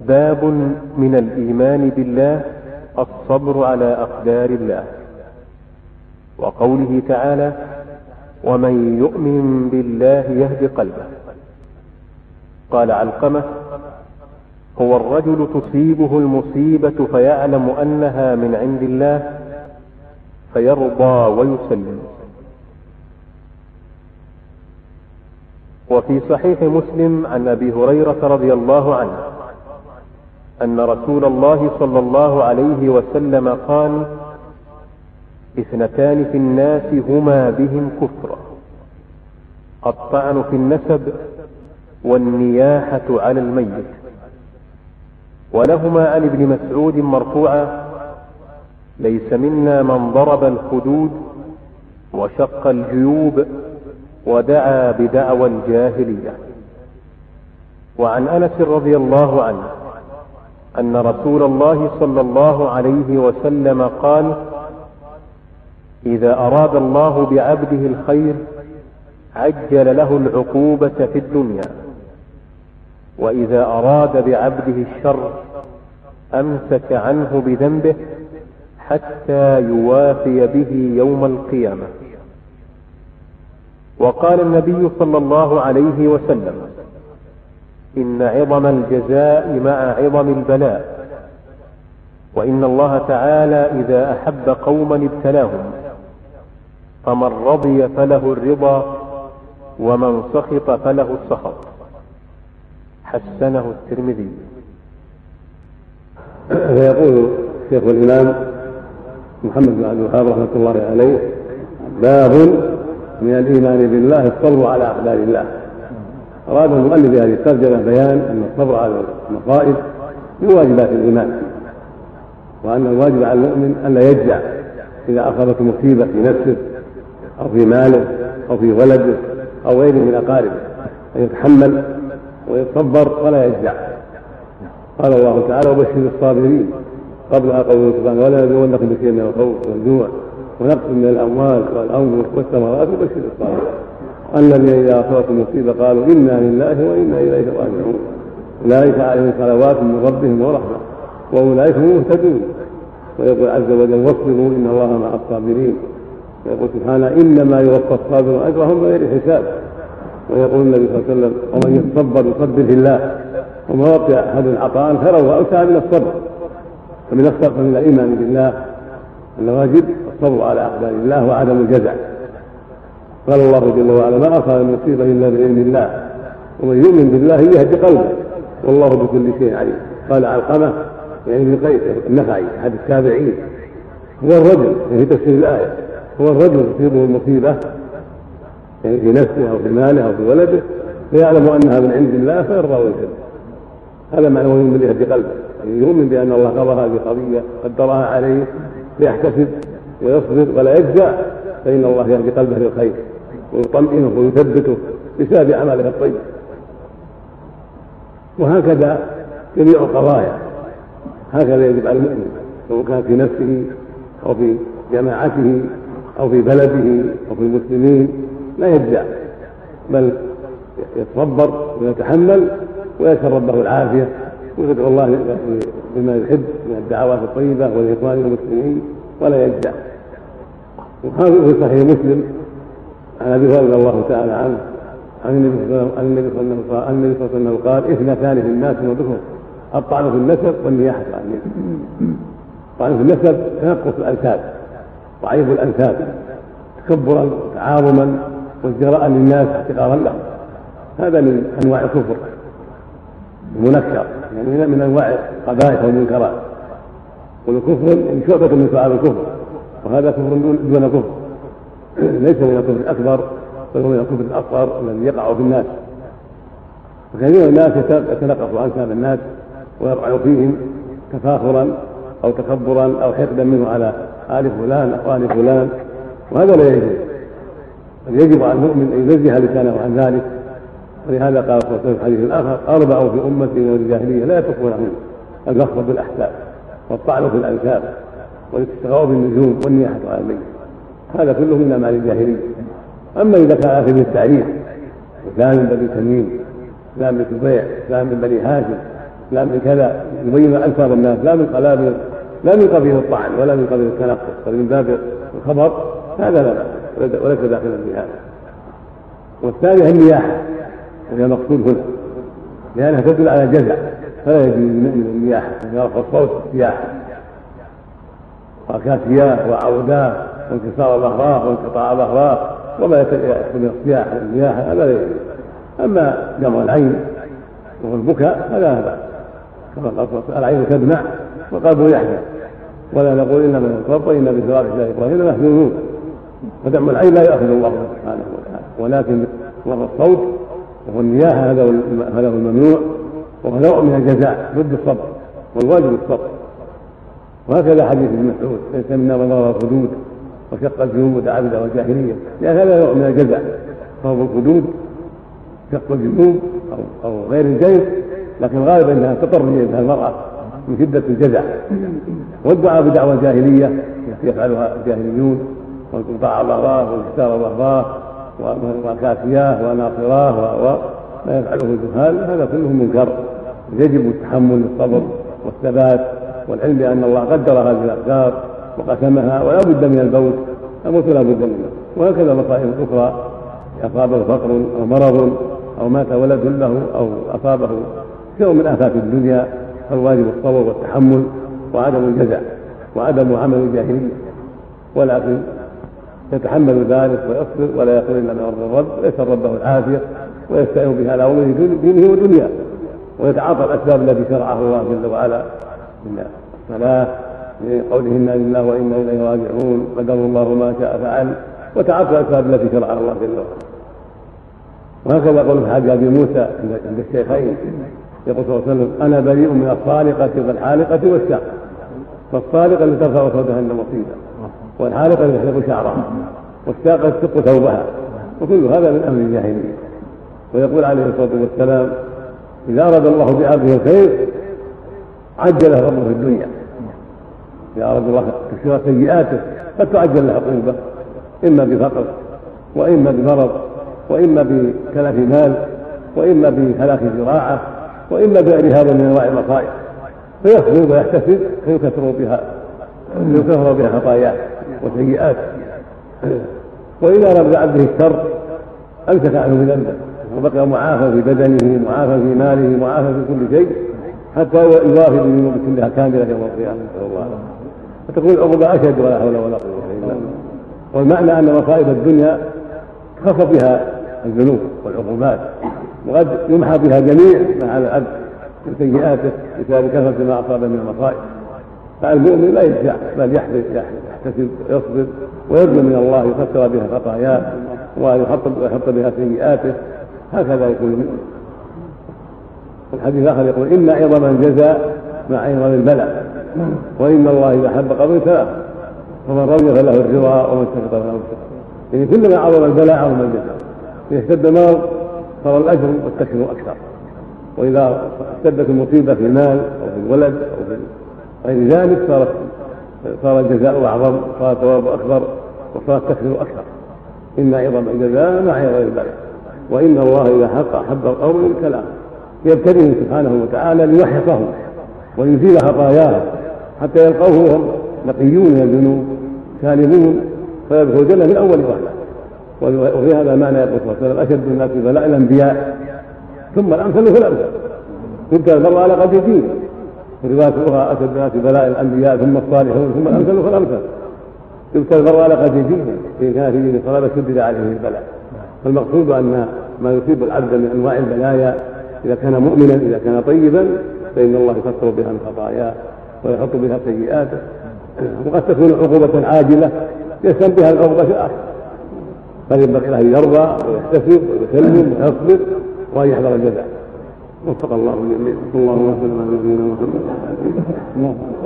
باب من الإيمان بالله الصبر على أقدار الله. وقوله تعالى ومن يؤمن بالله يهد قلبه. قال علقمة هو الرجل تصيبه المصيبة فيعلم أنها من عند الله فيرضى ويسلم. وفي صحيح مسلم عن أبي هريرة رضي الله عنه أن رسول الله صلى الله عليه وسلم قال اثنتان في الناس هما بهم كفر. الطعن في النسب والنياحة على الميت. ولهما عن ابن مسعود مرفوعا ليس منا من ضرب الخدود وشق الجيوب ودعا بدعوى الجاهلية. وعن أنس رضي الله عنه أن رسول الله صلى الله عليه وسلم قال إذا أراد الله بعبده الخير عجل له العقوبة في الدنيا. وإذا أراد بعبده الشر أمسك عنه بذنبه حتى يوافي به يوم القيامة. وقال النبي صلى الله عليه وسلم إن عظم الجزاء مع عظم البلاء وإن الله تعالى إذا أحب قوما ابتلاهم فمن رضي فله الرضا ومن سخط فله السخط. حسنه الترمذي. فيقول شيخ الإمام محمد بن عبد الوهاب رحمة الله عليه باب من الإيمان بالله الصبر على أقدار الله. أراد المؤلف بهذه الترجمة بيان أن الصبر على المصائب من واجبات الإيمان وأن الواجب على المؤمن الا يجزع إذا اصابته مصيبة في نفسه أو في ماله أو في ولده أو غيره من أقاربه أن يتحمل ويتصبر ولا يجزع. قال الله تعالى وبشر الصابرين. قبلها قوله سبحانه ولا يبلونكم بشيء من الخوف والجوع. ونقص من الأموال والانفس والثمرات وبشر الصابرين الذين إذا أصابتهم مصيبة قالوا إنا لله وإنا إليه راجعون. أولئك عليهم صلوات من ربهم ورحمة وأولئك هم المهتدون. ويقول عز وجل واصبروا إن الله مع الصابرين. ويقول سبحانه إنما يوفى الصابرون أجرهم بغير حساب. ويقول النبي صلى الله عليه وسلم ومن يتصبر يصبر في الله. وما وقع أحد عطاء خيرا واوسع من الصبر. فمن الصبر من الإيمان بالله. أن الصبر على أقدار الله وعدم الجزع. قال الله جل وعلا ما أصاب المصيبه إلا بعلم الله ومن يؤمن بالله يهدي قلبه والله بكل شيء عليم. قال علقمة يعني ابن قيس النخعي أحد التابعين. هو الرجل يعني في تفسير الآية هو الرجل تصيبه المصيبه يعني في نفسه أو في ماله أو في ولده فيعلم أنها من عند الله فيرضى ويسلم هذا معنى ويؤمن بهدي قلبه. يعني يؤمن بأن الله قضى هذه القضية قدرها عليه فيحتسب ويصبر ولا يجزع فإن الله يهدي قلبه للخير ويطمئنه ويثبته بسبب أعماله الطيب وهكذا جميع القضايا. هكذا يجب على المؤمن سواء كان في نفسه أو في جماعته أو في بلده أو في المسلمين لا يجزع. بل يتصبر ويتحمل ويسأل ربه العافية. ويدعو الله بما يحب من الدعوات الطيبة والإخوان المسلمين ولا يجزع. وهذا في صحيح مسلم. عن ابي هريره الله تعالى عنه. عن النبي صلى الله عليه وسلم قال إثنتان في الناس وذكر الطعن في النسب والنياحه عن النسب الطعن في النسب تنقص الأنساب ضعيف الأنساب تكبرا وتعاظما وازدراء للناس احتقارا لهم. هذا من أنواع الكفر. المنكر يعني من أنواع القبائح والمنكرات. والكفر شعبة من شعاب الكفر. وهذا كفر دون كفر. ليس من الكفر الأكبر بل هو من الكفر الأصغر الذي يقع في الناس. وكثير من الناس يتنقص انساب الناس ويرعى فيهم تفاخرا أو تكبرا أو حقدا منه على آل فلان أو ال فلان. وهذا لا يجوز. بل يجب على المؤمن أن ينزه لسانه عن ذلك. ولهذا قال صلى الله عليه وسلم في حديث اخر أربع في أمتي من الجاهلية لا يتركونهن الغصب بالاحساب والطعن في الانساب والاستغاء بالنجوم والنياحه على الميت هذا كله من أعمال الجاهلية. أما إذا كان اخذ التعريف فلان من بني تميم فلان من سبيع فلان من بني هاشم لا من كذا يبين ألفاظ الناس لا من قلاب لا من قبيل الطعن ولا من قبيل التنقص بل من باب الخبر هذا لا بأس وليس داخلا في هذا. والثانية النياحة وهي المقصود هنا. لأنها تدل على جزع فلا يجوز من النياحة يرفع الصوت وكاسياه وعوداه وانكسار الأغراض وانقطاع الأغراض وما يحصل من الصياح النياحة هذا لا يجوز أما جمع العين وهو البكاء فلا بأس. كما قال العين تدمع والقلب يحزن. ولا نقول انما القلب وإنا بصراط الله إبراهيم محزونون فدمع العين لا ياخذ الله سبحانه وتعالى. ولكن مر الصوت وهو النياحه هذا هذا هو الممنوع وهو نوع من الجزاء ضد الصبر والواجب الصبر. وهكذا حديث ابن مسعود ليس منا من ضرب الخدود وشق الجنوب وتعبد والجاهليه لأن هذا نوع من الجزاء ضرب الخدود شق الجنوب أو أو غير الجيش لكن غالبا إنها تضطر بها المرأة من شدة الجزع. والدعاء بدعوى الجاهلية التي يفعلها الجاهليون وانقطاع الاغراض وانكسار الاغراض وكافياه وناصراه وما يفعله الجهال هذا كله منكر. يجب التحمل والصبر والثبات والعلم بأن الله قدر هذه الأقدار وقسمها ولا بد من الموت الموت لا بد منه. وهكذا مصائب أخرى. أصابه فقر أو مرض أو مات ولد له أو أصابه شيء من آفات الدنيا فالواجب الصبر والتحمل وعدم الجزع وعدم عمل الجاهلية. ولكن يتحمل ذلك ويصبر ولا يقول الا من ارض الرب ويسال ربه العافيه ويستعين بها على امور دينه ودنياه. ويتعاطى الأسباب التي شرعها الله جل وعلا. من الصلاة قوله إنا لله وإنا إليه راجعون قدر الله ما شاء فعل وتعاطى الأسباب التي شرعها الله جل وعلا. وهكذا قول حاج أبي موسى عند الشيخين يقول صلى الله عليه وسلم أنا بريء من الصالقه والحالقه والساقه فالصالقه التي ترفع صوتها عند مصيبة والحالقه التي تحلق شعرها والساقه تشق ثوبها. وكل هذا من أمر الجاهلية. ويقول عليه الصلاة والسلام إذا أراد الله بعبده الخير عجله ربه في الدنيا. اذا اراد الله تكسير سيئاته قد تعجل له عقوبه إما بفقر وإما بمرض وإما بتلف مال وإما بهلاك زراعه وإما بغير هذا من أنواع المصائب فيصبر ويحتسب فيكثر بها فيكثر بها خطاياه وسيئات. وإذا اراد بعبده الشر أمسك عنه بذنبه. وبقي معافى في بدنه معافى في ماله معافى في كل شيء. حتى يوافي بالذنوب كلها كامله يوم القيامة نسأل الله. فتكون العقوبه اشد ولا حول ولا قوة إلا بالله. والمعنى أن مصائب الدنيا خف بها الذنوب والعقوبات وقد يمحى بها جميع ما على العبد من سيئاته بسبب كثرة ما أصاب من المصائب. فالمؤمن لا يجزع بل يحتسب ويصبر ويرجو من الله يكفر بها خطاياه ويحط يحط بها سيئاته. هكذا يكون المؤمن. الحديث الآخر يقول ان عظم الجزاء مع عظم البلاء. وإن الله إذا أحب قوم ثلاث فمن رضي فله الرضا ومن سكت فله السكت يعني كلما عظم البلاء عظم الجزاء. إذا اشتد المرض صار الأجر والتكفير أكثر. وإذا اشتدت المصيبة في المال أو في الولد أو في غير ذلك صارت صار الجزاء أعظم صار الثواب أكبر وصار التكفير أكثر. ان عظم الجزاء مع عظم البلاء. وإن الله إذا حق أحب القوم كلام يبتليهم سبحانه وتعالى ليحرقهم ويزيل خطاياهم حتى يلقوه وهم نقيون من الذنوب سالمون فيدخل الجنه من أول وهله وفي هذا معنى يقول صلى الله عليه وسلم أشد الناس بلاء الأنبياء. ثم الأمثل فالامثل يبتلى المرء على قدر دينه في رواية أخرى أشد الناس بلاء الأنبياء ثم الصالحون ثم الأمثل فالامثل يبتلى المرء على قدر دينه إن كان في دين صلابه شدد عليه البلاء. فالمقصود أن ما يصيب العبد من أنواع البلايا إذا كان مؤمنا إذا كان طيبا فإن الله يكفر بها من خطاياه ويحط بها سيئاته. وقد تكون عقوبة عاجلة يسلم بها العقوبة الآخرة. فينبغي له أن يرضى ويحتسب ويسلم ويصبر وأن يحذر الجزاء. وفق الله الجميع. اللهم صل على نبينا محمد.